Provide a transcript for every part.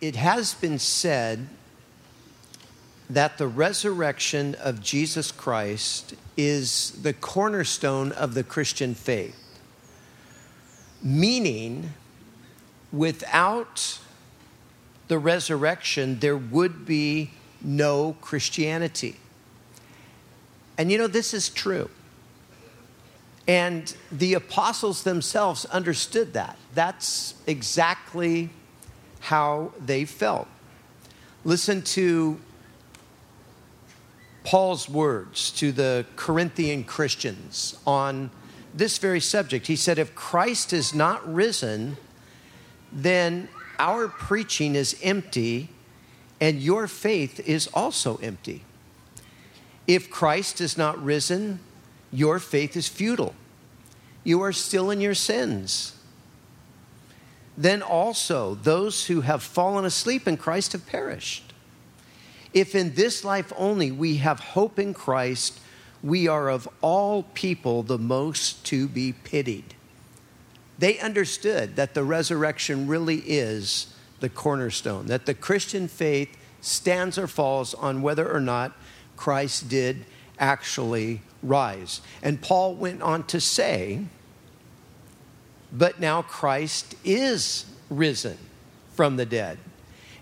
it has been said that the resurrection of Jesus Christ is the cornerstone of the Christian faith, meaning, without the resurrection, there would be no Christianity. And you know, this is true. And the apostles themselves understood that. That's exactly how they felt. Listen to Paul's words to the Corinthian Christians on this very subject. He said, If Christ is not risen, then our preaching is empty and your faith is also empty. If Christ is not risen, your faith is futile. You are still in your sins. Then also, those who have fallen asleep in Christ have perished. If in this life only we have hope in Christ, we are of all people the most to be pitied. They understood that the resurrection really is the cornerstone, that the Christian faith stands or falls on whether or not Christ did actually rise. And Paul went on to say, but now Christ is risen from the dead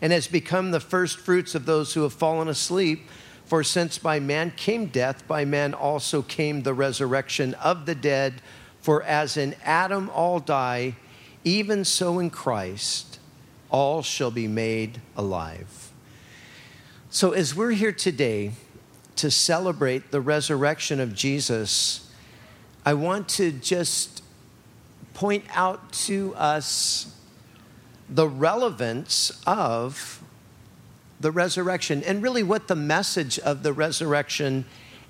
and has become the first fruits of those who have fallen asleep. For since by man came death, by man also came the resurrection of the dead. For as in Adam all die, even so in Christ all shall be made alive. So, as we're here today to celebrate the resurrection of Jesus, I want to just point out to us the relevance of the resurrection and really what the message of the resurrection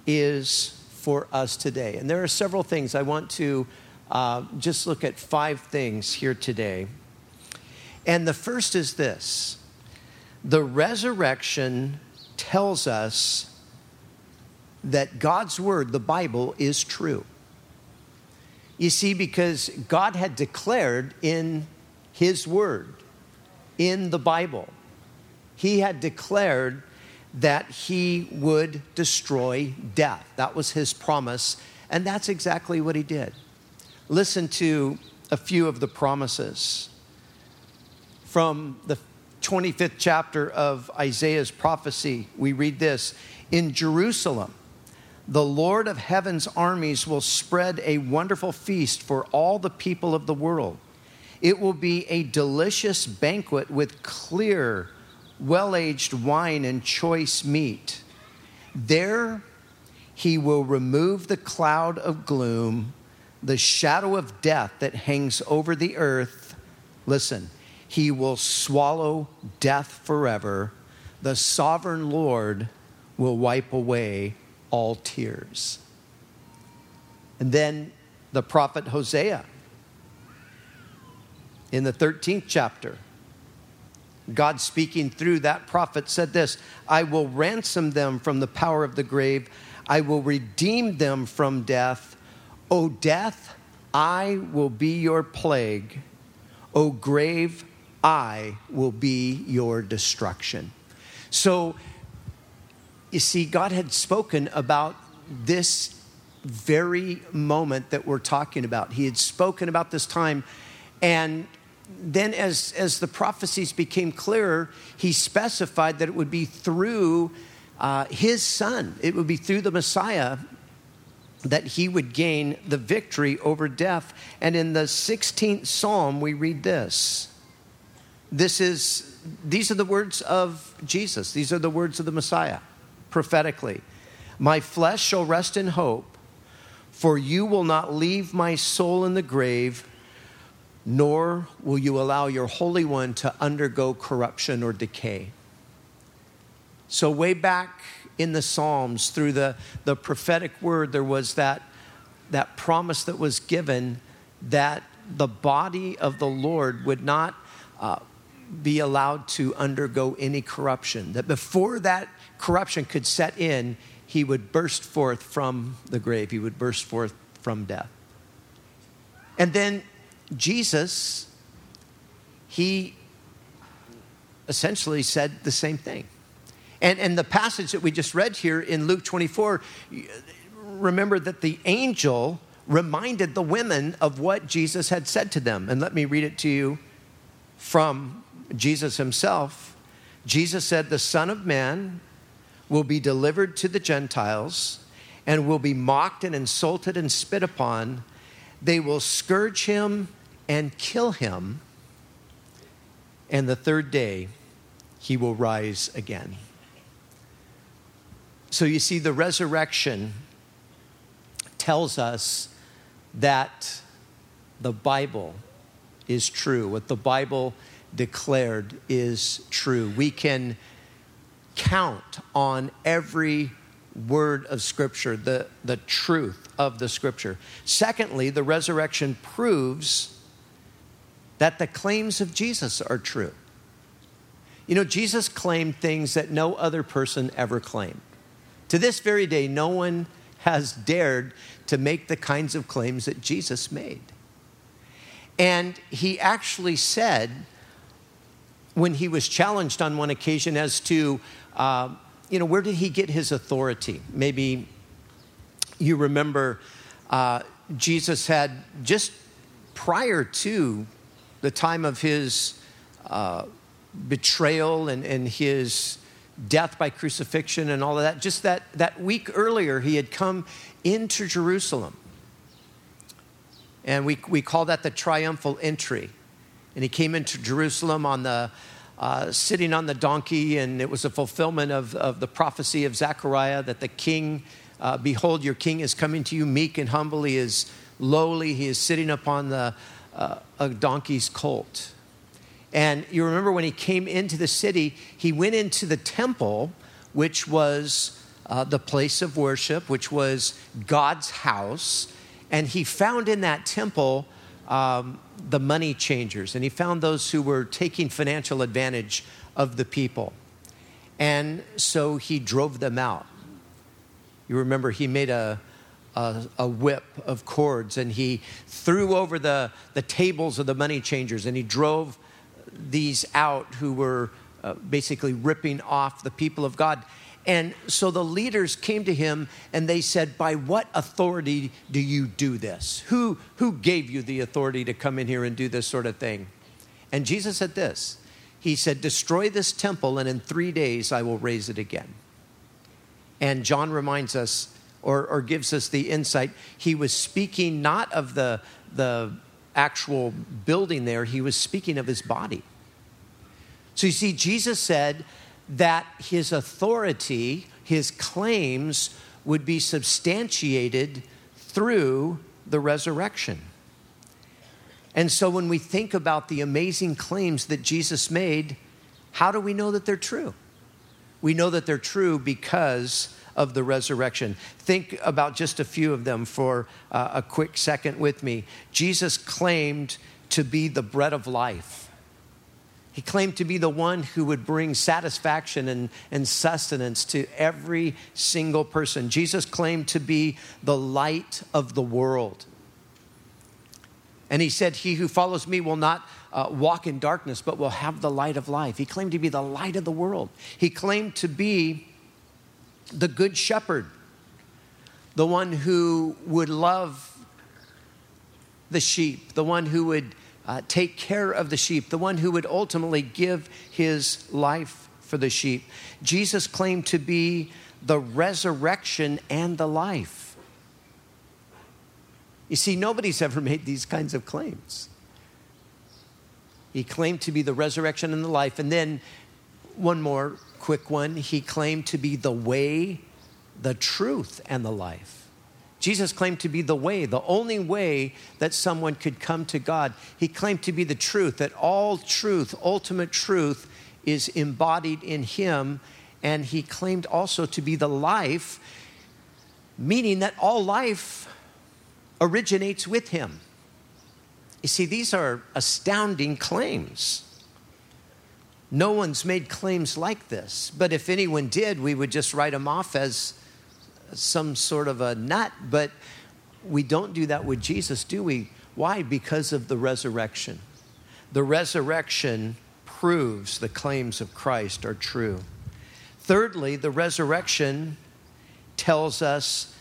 is for us today. And there are several things I want to uh, just look at five things here today. And the first is this the resurrection tells us that God's word, the Bible, is true. You see, because God had declared in his word in the Bible. He had declared that he would destroy death. That was his promise, and that's exactly what he did. Listen to a few of the promises from the 25th chapter of Isaiah's prophecy. We read this In Jerusalem, the Lord of heaven's armies will spread a wonderful feast for all the people of the world. It will be a delicious banquet with clear, well aged wine and choice meat. There he will remove the cloud of gloom, the shadow of death that hangs over the earth. Listen, he will swallow death forever. The sovereign Lord will wipe away all tears. And then the prophet Hosea in the 13th chapter. God speaking through that prophet said this I will ransom them from the power of the grave, I will redeem them from death. O death, I will be your plague. O grave, I will be your destruction. So, you see, God had spoken about this very moment that we're talking about. He had spoken about this time, and then, as, as the prophecies became clearer, he specified that it would be through uh, his son, it would be through the Messiah that he would gain the victory over death. And in the 16th Psalm, we read this. This is, these are the words of Jesus. These are the words of the Messiah prophetically. My flesh shall rest in hope, for you will not leave my soul in the grave nor will you allow your Holy One to undergo corruption or decay. So, way back in the Psalms, through the, the prophetic word, there was that, that promise that was given that the body of the Lord would not uh, be allowed to undergo any corruption. That before that corruption could set in, he would burst forth from the grave, he would burst forth from death. And then Jesus, he essentially said the same thing. And, and the passage that we just read here in Luke 24, remember that the angel reminded the women of what Jesus had said to them. And let me read it to you from Jesus himself. Jesus said, The Son of Man will be delivered to the Gentiles and will be mocked and insulted and spit upon. They will scourge him and kill him. And the third day, he will rise again. So you see, the resurrection tells us that the Bible is true. What the Bible declared is true. We can count on every word of Scripture, the, the truth of the Scripture. Secondly, the resurrection proves that the claims of Jesus are true. You know, Jesus claimed things that no other person ever claimed. To this very day, no one has dared to make the kinds of claims that Jesus made. And he actually said, when he was challenged on one occasion as to, uh, you know, where did he get his authority? Maybe you remember uh, Jesus had just prior to the time of his uh, betrayal and, and his death by crucifixion and all of that, just that, that week earlier, he had come into Jerusalem. And we, we call that the triumphal entry. And he came into Jerusalem on the, uh, sitting on the donkey, and it was a fulfillment of, of the prophecy of Zechariah that the king, uh, behold, your king is coming to you meek and humble. He is lowly, he is sitting upon the, uh, a donkey's colt. And you remember when he came into the city, he went into the temple, which was uh, the place of worship, which was God's house. And he found in that temple um, the money changers, and he found those who were taking financial advantage of the people. And so he drove them out. You remember he made a, a, a, whip of cords and he threw over the, the tables of the money changers and he drove these out who were uh, basically ripping off the people of God. And so the leaders came to him and they said, By what authority do you do this? Who, who gave you the authority to come in here and do this sort of thing? And Jesus said this He said, Destroy this temple, and in three days I will raise it again. And John reminds us or, or gives us the insight. He was speaking not of the, the actual building there, he was speaking of his body. So you see, Jesus said that his authority, his claims, would be substantiated through the resurrection. And so when we think about the amazing claims that Jesus made, how do we know that they're true? We know that they're true because of the resurrection. Think about just a few of them for uh, a quick second with me. Jesus claimed to be the bread of life. He claimed to be the one who would bring satisfaction and, and sustenance to every single person. Jesus claimed to be the light of the world. And he said, He who follows me will not uh, walk in darkness, but will have the light of life. He claimed to be the light of the world. He claimed to be the good shepherd, the one who would love the sheep, the one who would uh, take care of the sheep, the one who would ultimately give his life for the sheep. Jesus claimed to be the resurrection and the life. You see, nobody's ever made these kinds of claims. He claimed to be the resurrection and the life. And then one more quick one. He claimed to be the way, the truth, and the life. Jesus claimed to be the way, the only way that someone could come to God. He claimed to be the truth, that all truth, ultimate truth, is embodied in Him. And He claimed also to be the life, meaning that all life originates with Him. You see, these are astounding claims. No one's made claims like this. But if anyone did, we would just write them off as some sort of a nut. But we don't do that with Jesus, do we? Why? Because of the resurrection. The resurrection proves the claims of Christ are true. Thirdly, the resurrection tells us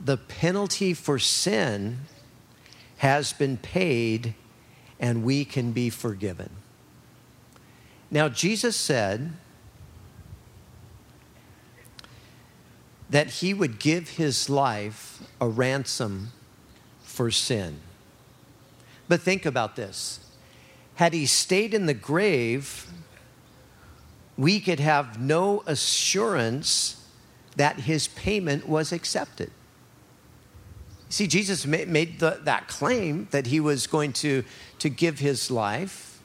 the penalty for sin has been paid and we can be forgiven. Now, Jesus said that he would give his life a ransom for sin. But think about this. Had he stayed in the grave, we could have no assurance that his payment was accepted. See, Jesus made the, that claim that he was going to, to give his life.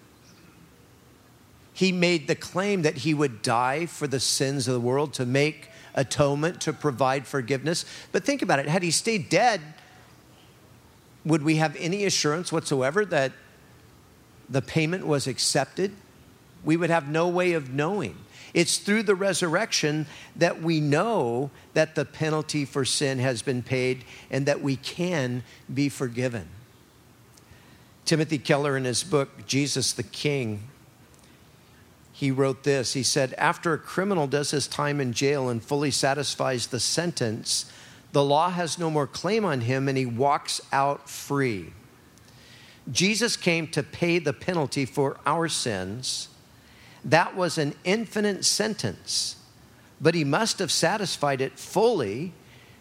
He made the claim that he would die for the sins of the world to make atonement, to provide forgiveness. But think about it had he stayed dead, would we have any assurance whatsoever that the payment was accepted? We would have no way of knowing. It's through the resurrection that we know that the penalty for sin has been paid and that we can be forgiven. Timothy Keller, in his book, Jesus the King, he wrote this. He said, After a criminal does his time in jail and fully satisfies the sentence, the law has no more claim on him and he walks out free. Jesus came to pay the penalty for our sins that was an infinite sentence, but he must have satisfied it fully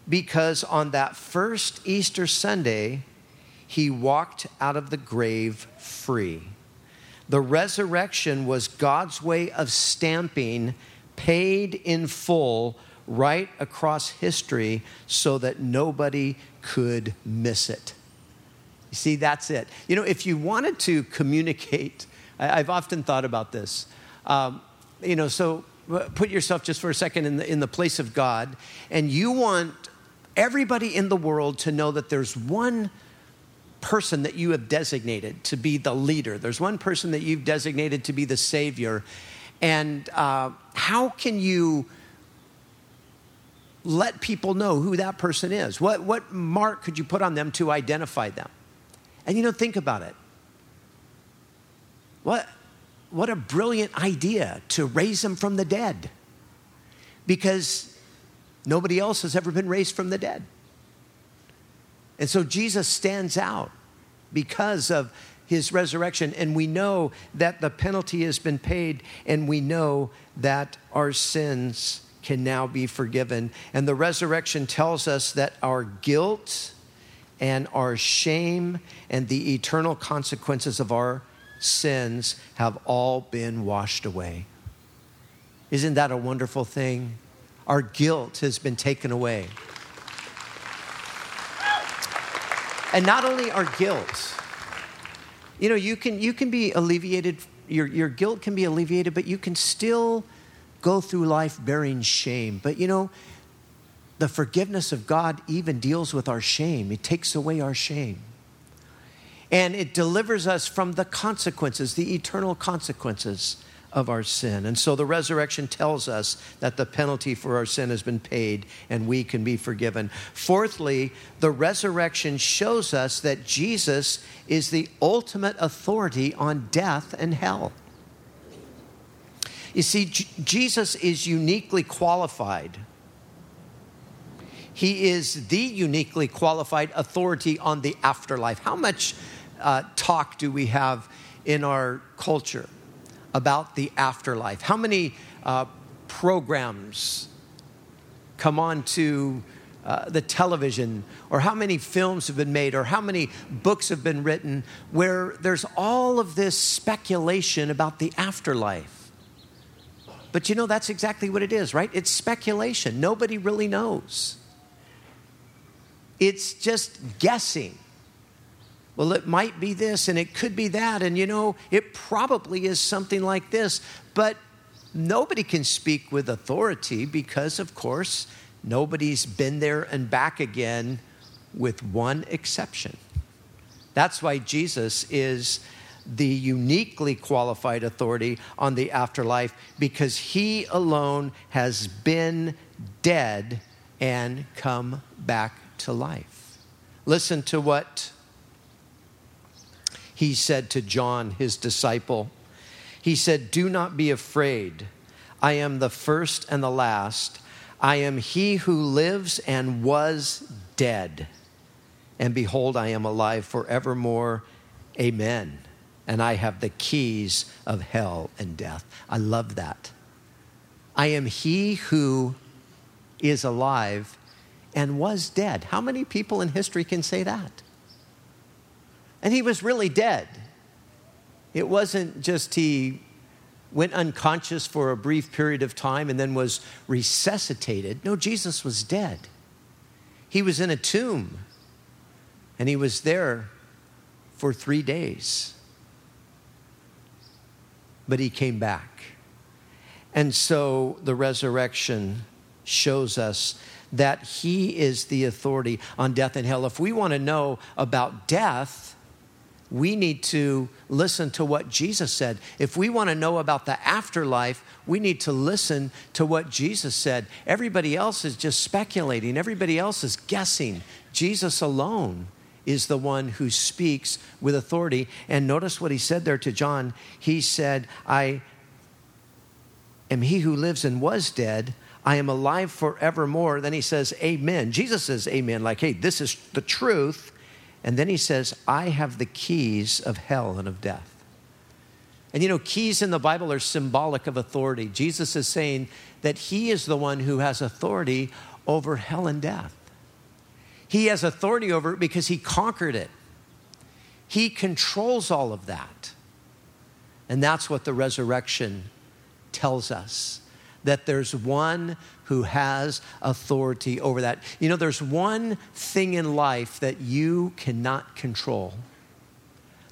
because on that first Easter Sunday, he walked out of the grave free. The resurrection was God's way of stamping paid in full right across history so that nobody could miss it. You see, that's it. You know, if you wanted to communicate, I've often thought about this. Um, you know, so uh, put yourself just for a second in the, in the place of God, and you want everybody in the world to know that there's one person that you have designated to be the leader. There's one person that you've designated to be the savior. And uh, how can you let people know who that person is? What, what mark could you put on them to identify them? And you know, think about it. What, what a brilliant idea to raise him from the dead because nobody else has ever been raised from the dead. And so Jesus stands out because of his resurrection, and we know that the penalty has been paid, and we know that our sins can now be forgiven. And the resurrection tells us that our guilt and our shame and the eternal consequences of our sins have all been washed away. Isn't that a wonderful thing? Our guilt has been taken away. And not only our guilt, you know, you can, you can be alleviated, your, your guilt can be alleviated, but you can still go through life bearing shame. But you know, the forgiveness of God even deals with our shame, it takes away our shame. And it delivers us from the consequences, the eternal consequences of our sin. And so the resurrection tells us that the penalty for our sin has been paid and we can be forgiven. Fourthly, the resurrection shows us that Jesus is the ultimate authority on death and hell. You see, J- Jesus is uniquely qualified. He is the uniquely qualified authority on the afterlife. How much uh, talk do we have in our culture about the afterlife? How many uh, programs come on to uh, the television, or how many films have been made, or how many books have been written where there's all of this speculation about the afterlife? But you know, that's exactly what it is, right? It's speculation. Nobody really knows. It's just guessing well, it might be this and it could be that. And you know, it probably is something like this. But nobody can speak with authority because, of course, nobody's been there and back again with one exception. That's why Jesus is the uniquely qualified authority on the afterlife because he alone has been dead and come back to life. Listen to what he said to John, his disciple. He said, Do not be afraid. I am the first and the last. I am he who lives and was dead. And behold, I am alive forevermore. Amen. And I have the keys of hell and death. I love that. I am he who is alive and was dead. How many people in history can say that? And he was really dead. It wasn't just he went unconscious for a brief period of time and then was resuscitated. No, Jesus was dead. He was in a tomb and he was there for three days. But he came back. And so the resurrection shows us that he is the authority on death and hell. If we want to know about death, we need to listen to what Jesus said. If we want to know about the afterlife, we need to listen to what Jesus said. Everybody else is just speculating, everybody else is guessing. Jesus alone is the one who speaks with authority. And notice what he said there to John. He said, I am he who lives and was dead. I am alive forevermore. Then he says, Amen. Jesus says, Amen, like, hey, this is the truth. And then he says, I have the keys of hell and of death. And you know, keys in the Bible are symbolic of authority. Jesus is saying that he is the one who has authority over hell and death. He has authority over it because he conquered it. He controls all of that. And that's what the resurrection tells us that there's one who has authority over that. You know, there's one thing in life that you cannot control.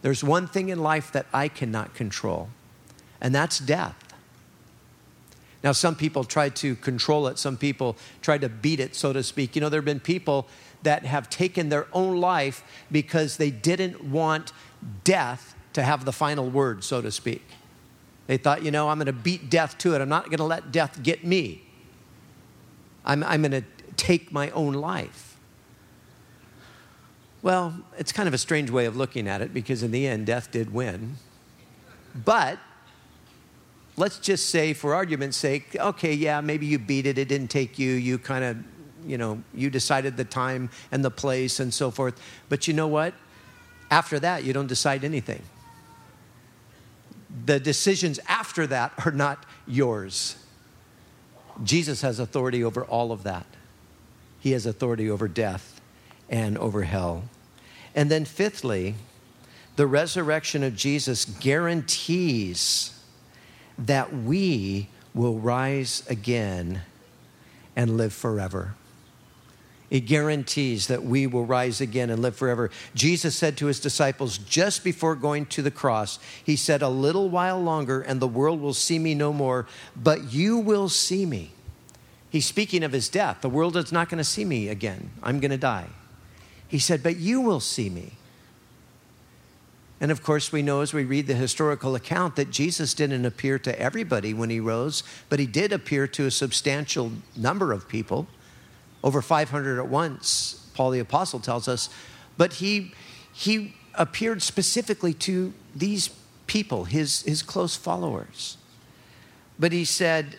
There's one thing in life that I cannot control, and that's death. Now, some people try to control it, some people try to beat it, so to speak. You know, there have been people that have taken their own life because they didn't want death to have the final word, so to speak. They thought, you know, I'm going to beat death to it. I'm not going to let death get me. I'm, I'm going to take my own life. Well, it's kind of a strange way of looking at it because in the end, death did win. But let's just say, for argument's sake, okay, yeah, maybe you beat it, it didn't take you, you kind of, you know, you decided the time and the place and so forth. But you know what? After that, you don't decide anything the decisions after that are not yours. Jesus has authority over all of that. He has authority over death and over hell. And then, fifthly, the resurrection of Jesus guarantees that we will rise again and live forever. It guarantees that we will rise again and live forever. Jesus said to his disciples just before going to the cross, He said, A little while longer, and the world will see me no more, but you will see me. He's speaking of his death. The world is not going to see me again. I'm going to die. He said, But you will see me. And of course, we know as we read the historical account that Jesus didn't appear to everybody when he rose, but he did appear to a substantial number of people over 500 at once, Paul the Apostle tells us. But he, he appeared specifically to these people, his, his close followers. But he said,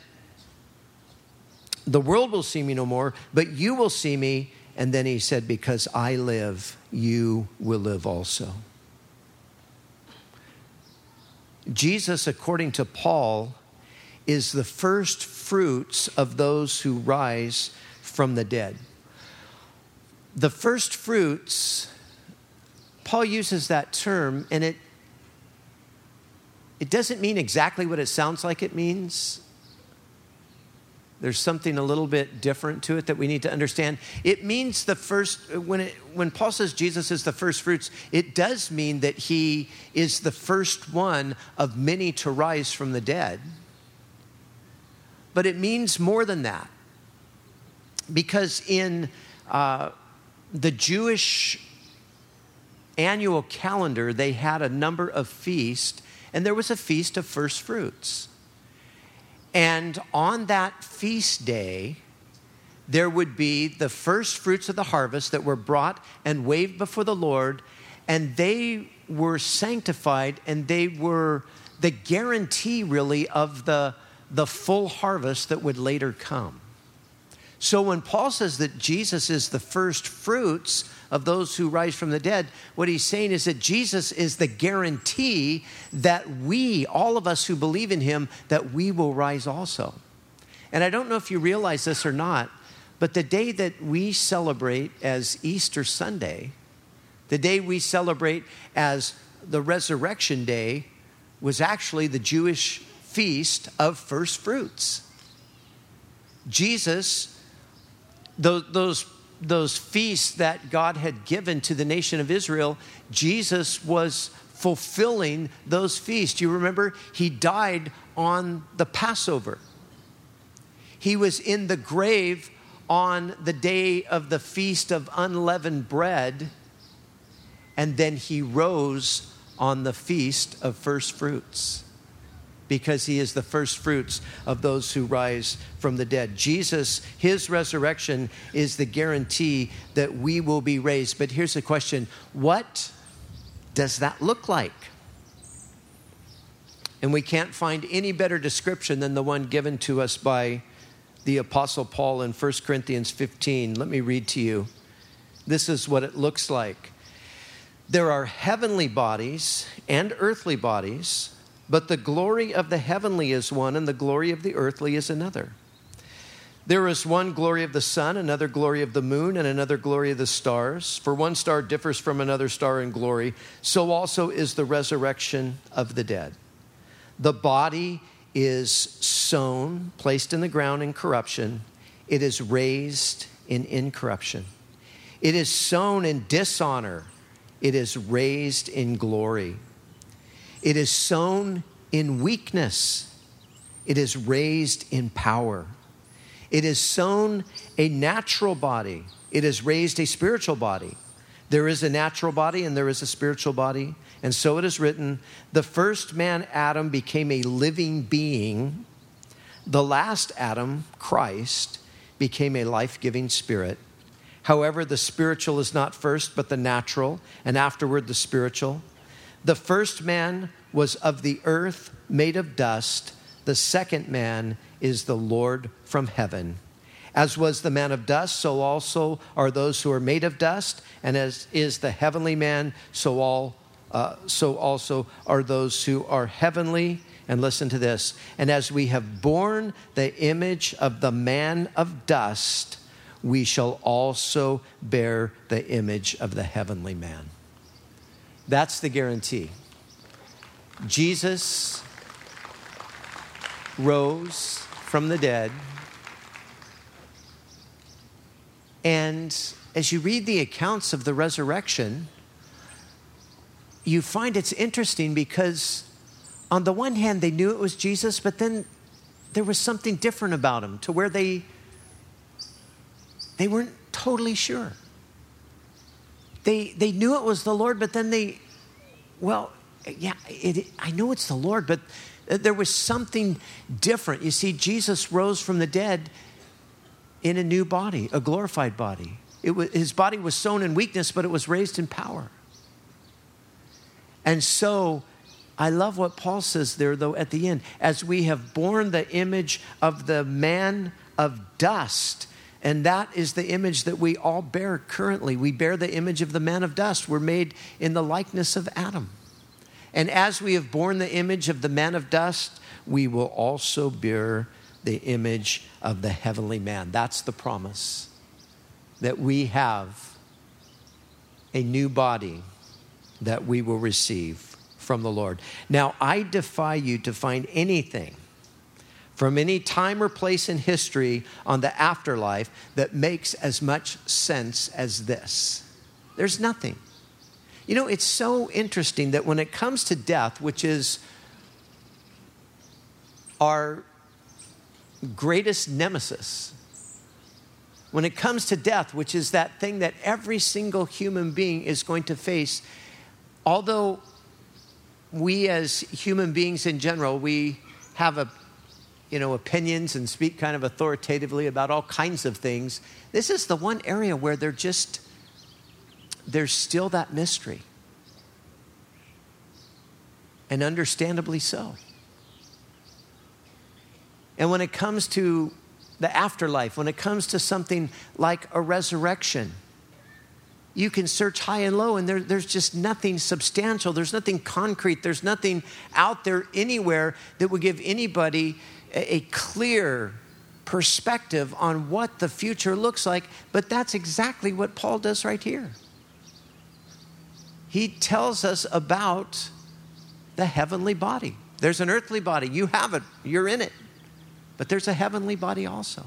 The world will see me no more, but you will see me. And then he said, Because I live, you will live also. Jesus, according to Paul, is the first fruits of those who rise from the dead. The first fruits, Paul uses that term, and it, it doesn't mean exactly what it sounds like it means. There's something a little bit different to it that we need to understand. It means the first, when, it, when Paul says Jesus is the first fruits, it does mean that he is the first one of many to rise from the dead. But it means more than that because in uh, the Jewish annual calendar, they had a number of feasts, and there was a feast of first fruits. And on that feast day, there would be the first fruits of the harvest that were brought and waved before the Lord, and they were sanctified and they were the guarantee, really, of the, the full harvest that would later come. So when Paul says that Jesus is the first fruits of those who rise from the dead, what he's saying is that Jesus is the guarantee that we, all of us who believe in him, that we will rise also. And I don't know if you realize this or not, but the day that we celebrate as Easter Sunday, the day we celebrate as the resurrection day, was actually the Jewish feast of first fruits. Jesus, those, those, those feasts that God had given to the nation of Israel, Jesus was fulfilling those feasts. You remember, he died on the Passover. He was in the grave on the day of the feast of unleavened bread, and then he rose on the feast of first fruits because he is the first fruits of those who rise from the dead. Jesus, his resurrection is the guarantee that we will be raised. But here's the question what does that look like? And we can't find any better description than the one given to us by the Apostle Paul in 1 Corinthians 15. Let me read to you. This is what it looks like. There are heavenly bodies and earthly bodies but the glory of the heavenly is one, and the glory of the earthly is another. There is one glory of the sun, another glory of the moon, and another glory of the stars. For one star differs from another star in glory, so also is the resurrection of the dead. The body is sown, placed in the ground in corruption, it is raised in incorruption. It is sown in dishonor, it is raised in glory. It is sown in weakness, it is raised in power. It is sown a natural body, it is raised a spiritual body. There is a natural body and there is a spiritual body. And so it is written the first man, Adam, became a living being. The last Adam, Christ, became a life giving spirit. However, the spiritual is not first, but the natural, and afterward the spiritual. The first man was of the earth, made of dust. The second man is the Lord from heaven. As was the man of dust, so also are those who are made of dust, and as is the heavenly man, so all uh, so also are those who are heavenly. And listen to this. And as we have borne the image of the man of dust, we shall also bear the image of the heavenly man. That's the guarantee. Jesus rose from the dead. And as you read the accounts of the resurrection, you find it's interesting because, on the one hand, they knew it was Jesus, but then there was something different about him to where they, they weren't totally sure. They, they knew it was the Lord, but then they, well, yeah, it, I know it's the Lord, but there was something different. You see, Jesus rose from the dead in a new body, a glorified body. Was, his body was sown in weakness, but it was raised in power. And so, I love what Paul says there, though, at the end. As we have borne the image of the man of dust, and that is the image that we all bear currently. We bear the image of the man of dust. We're made in the likeness of Adam. And as we have borne the image of the man of dust, we will also bear the image of the heavenly man. That's the promise that we have a new body that we will receive from the Lord. Now, I defy you to find anything from any time or place in history on the afterlife that makes as much sense as this. There's nothing. You know, it's so interesting that when it comes to death, which is our greatest nemesis, when it comes to death, which is that thing that every single human being is going to face, although we as human beings in general, we have a you know, opinions and speak kind of authoritatively about all kinds of things. This is the one area where they're just, there's still that mystery. and understandably so. And when it comes to the afterlife, when it comes to something like a resurrection, you can search high and low, and there, there's just nothing substantial. There's nothing concrete. There's nothing out there anywhere that would give anybody a, clear perspective on what the future looks like. But that's exactly what Paul does right here. He tells us about the heavenly body. There's an earthly body, you have it, you're in it. But there's a heavenly body also.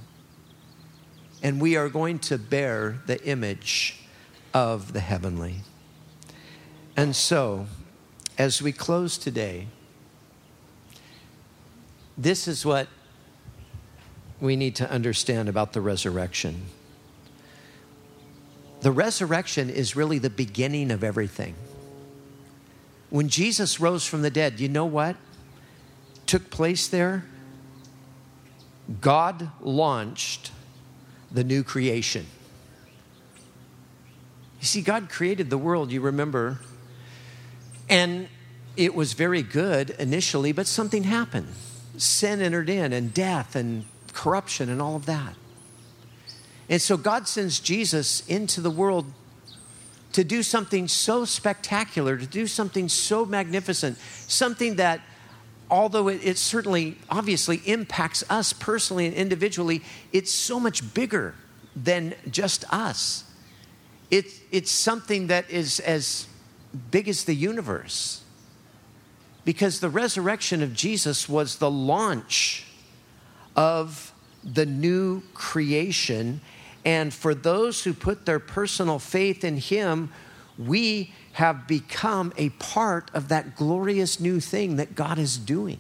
And we are going to bear the image of the heavenly. And so, as we close today, this is what we need to understand about the resurrection. The resurrection is really the beginning of everything. When Jesus rose from the dead, you know what took place there? God launched the new creation. You see, God created the world, you remember, and it was very good initially, but something happened. Sin entered in, and death, and corruption, and all of that. And so God sends Jesus into the world to do something so spectacular, to do something so magnificent, something that, although it, it, certainly obviously impacts us personally and individually, it's so much bigger than just us. It, it's something that is as big as the universe. Because the resurrection of Jesus was the launch of the new creation. And for those who put their personal faith in Him, we have become a part of that glorious new thing that God is doing.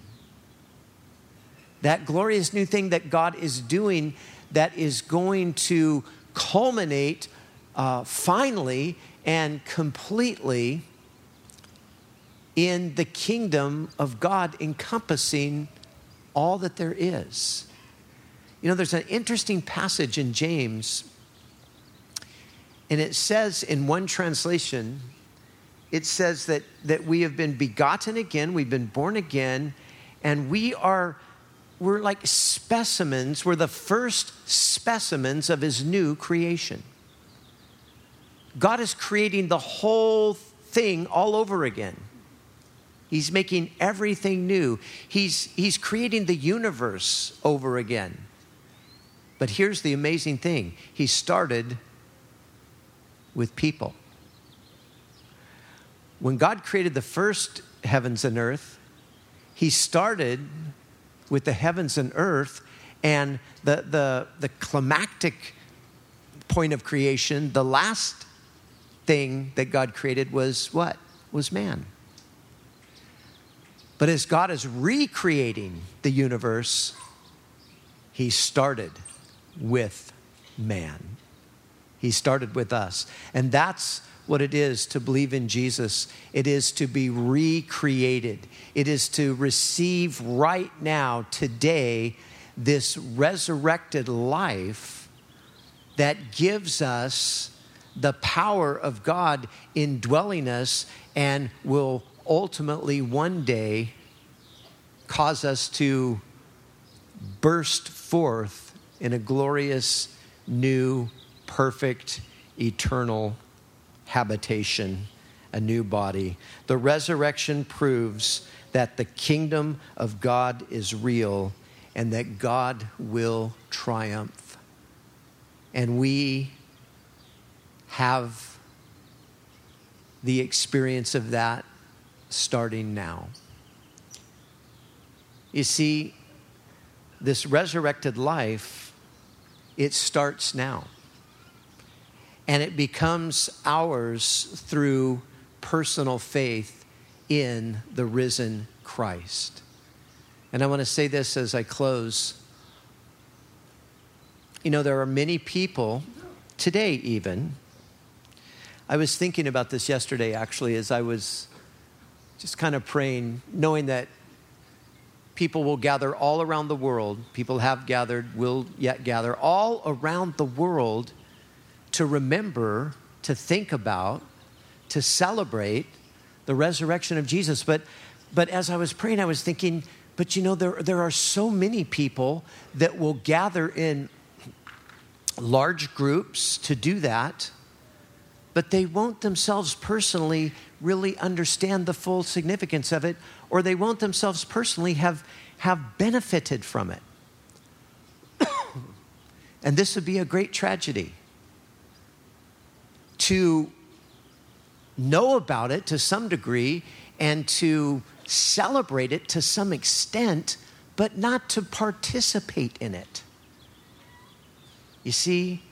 That glorious new thing that God is doing that is going to culminate uh, finally and completely in the kingdom of God, encompassing all that there is. You know, there's an interesting passage in James, and it says in one translation, it says that, that we have been begotten again, we've been born again, and we are we're like specimens, we're the first specimens of his new creation. God is creating the whole thing all over again. He's making everything new. He's, he's creating the universe over again. But here's the amazing thing He started with people. When God created the first heavens and earth, He started with the heavens and earth, and the, the, the climactic point of creation, the last thing that God created was what? Was man. But as God is recreating the universe, He started with man. He started with us. And that's what it is to believe in Jesus. It is to be recreated. It is to receive right now, today, this resurrected life that gives us the power of God indwelling us and will ultimately one day cause us to burst forth in a glorious, new, perfect, eternal habitation, a new body. The resurrection proves that the kingdom of God is real and that God will triumph. And we have the experience of that starting now. You see, this resurrected life, it starts now. And it becomes ours through personal faith in the risen Christ. And I want to say this as I close. You know, there are many people, today even, I was thinking about this yesterday, actually, as I was just kind of praying, knowing that people will gather all around the world. People have gathered, will yet gather all around the world to remember, to think about, to celebrate the resurrection of Jesus. But But as I was praying, I was thinking, but you know, there, there are so many people that will gather in large groups to do that, but they won't themselves personally really understand the full significance of it, or they won't themselves personally have, have benefited from it. and this would be a great tragedy. To know about it to some degree and to celebrate it to some extent, but not to participate in it. You see,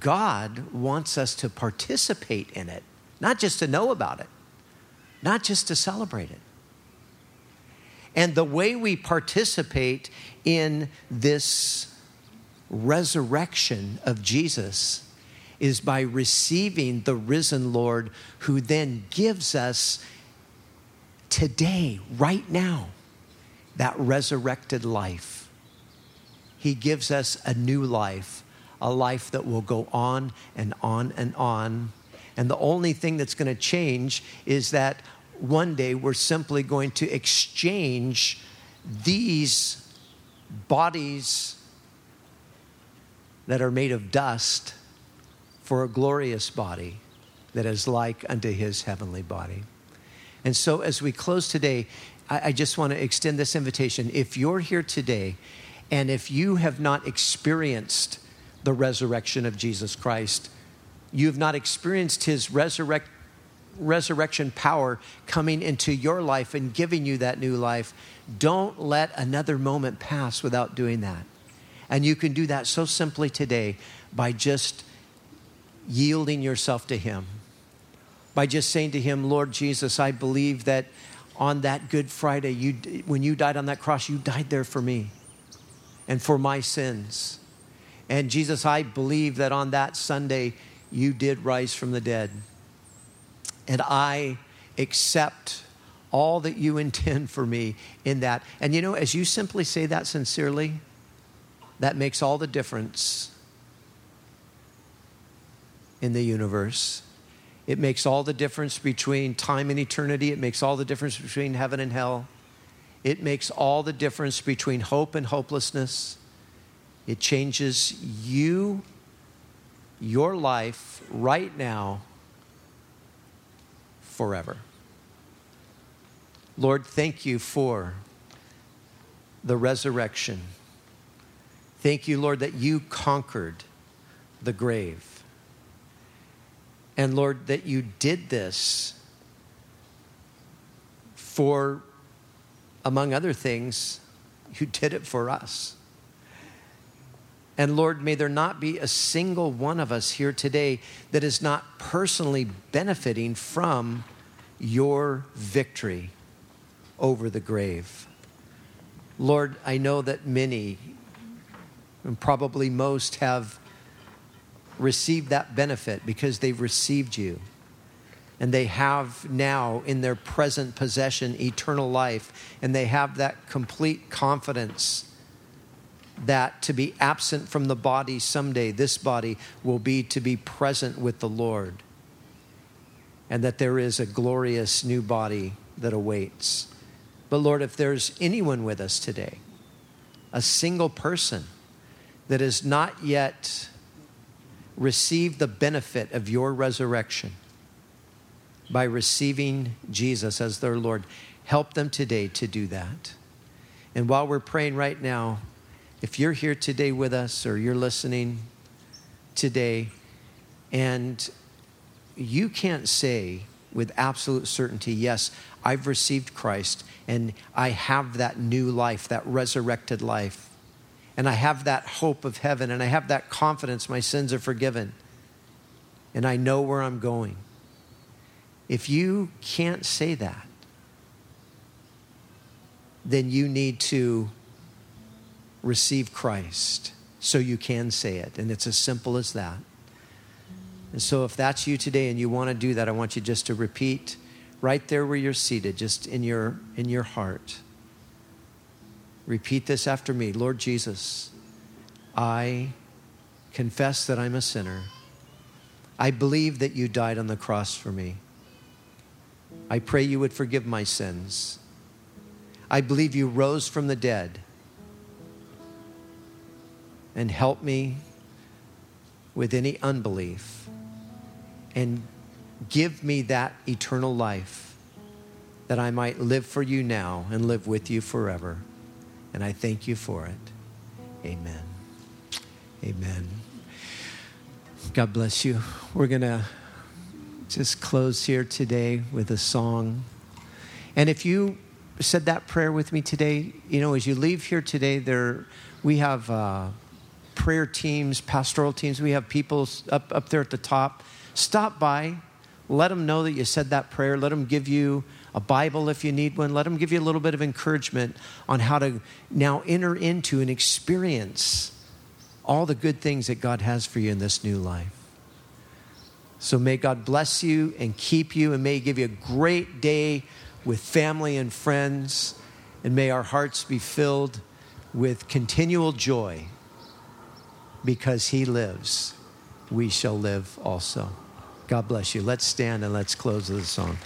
God wants us to participate in it, not just to know about it, not just to celebrate it. And the way we participate in this resurrection of Jesus is by receiving the risen Lord who then gives us today, right now, that resurrected life. He gives us a new life, a life that will go on and on and on. And the only thing that's going to change is that one day we're simply going to exchange these bodies that are made of dust for a glorious body that is like unto his heavenly body. And so, as we close today, I, I just want to extend this invitation. If you're here today and if you have not experienced the resurrection of Jesus Christ, you have not experienced his resurrect, resurrection power coming into your life and giving you that new life, don't let another moment pass without doing that. And you can do that so simply today by just yielding yourself to Him, by just saying to Him, Lord Jesus, I believe that on that Good Friday, you, when you died on that cross, you died there for me and for my sins. And Jesus, I believe that on that Sunday, you did rise from the dead. And I accept all that you intend for me in that. And you know, as you simply say that sincerely, that makes all the difference in the universe. It makes all the difference between time and eternity. It makes all the difference between heaven and hell. It makes all the difference between hope and hopelessness. It changes you, your life right now, forever. Lord, thank you for the resurrection. Thank you, Lord, that you conquered the grave. And Lord, that you did this for, among other things, you did it for us. And Lord, may there not be a single one of us here today that is not personally benefiting from your victory over the grave. Lord, I know that many, and probably most, have received that benefit because they've received you. And they have now in their present possession eternal life. And they have that complete confidence that to be absent from the body someday, this body will be to be present with the Lord. And that there is a glorious new body that awaits. But Lord, if there's anyone with us today, a single person that has not yet received the benefit of your resurrection by receiving Jesus as their Lord. Help them today to do that. And while we're praying right now, if you're here today with us or you're listening today and you can't say with absolute certainty, yes, I've received Christ and I have that new life, that resurrected life and I have that hope of heaven and I have that confidence my sins are forgiven and I know where I'm going. If you can't say that, then you need to receive Christ so you can say it. And it's as simple as that. And so, if that's you today and you want to do that, I want you just to repeat right there where you're seated, just in your, in your heart. Repeat this after me Lord Jesus, I confess that I'm a sinner. I believe that you died on the cross for me. I pray you would forgive my sins. I believe you rose from the dead. And help me with any unbelief. And give me that eternal life that I might live for you now and live with you forever. And I thank you for it. Amen. Amen. God bless you. We're going to just close here today with a song. And if you said that prayer with me today, you know, as you leave here today, there we have uh, prayer teams, pastoral teams. We have people up up there at the top. Stop by, let them know that you said that prayer. Let them give you a Bible if you need one. Let them give you a little bit of encouragement on how to now enter into and experience all the good things that God has for you in this new life. So may God bless you and keep you, and may He give you a great day with family and friends, and may our hearts be filled with continual joy because He lives. We shall live also. God bless you. Let's stand and let's close with a song.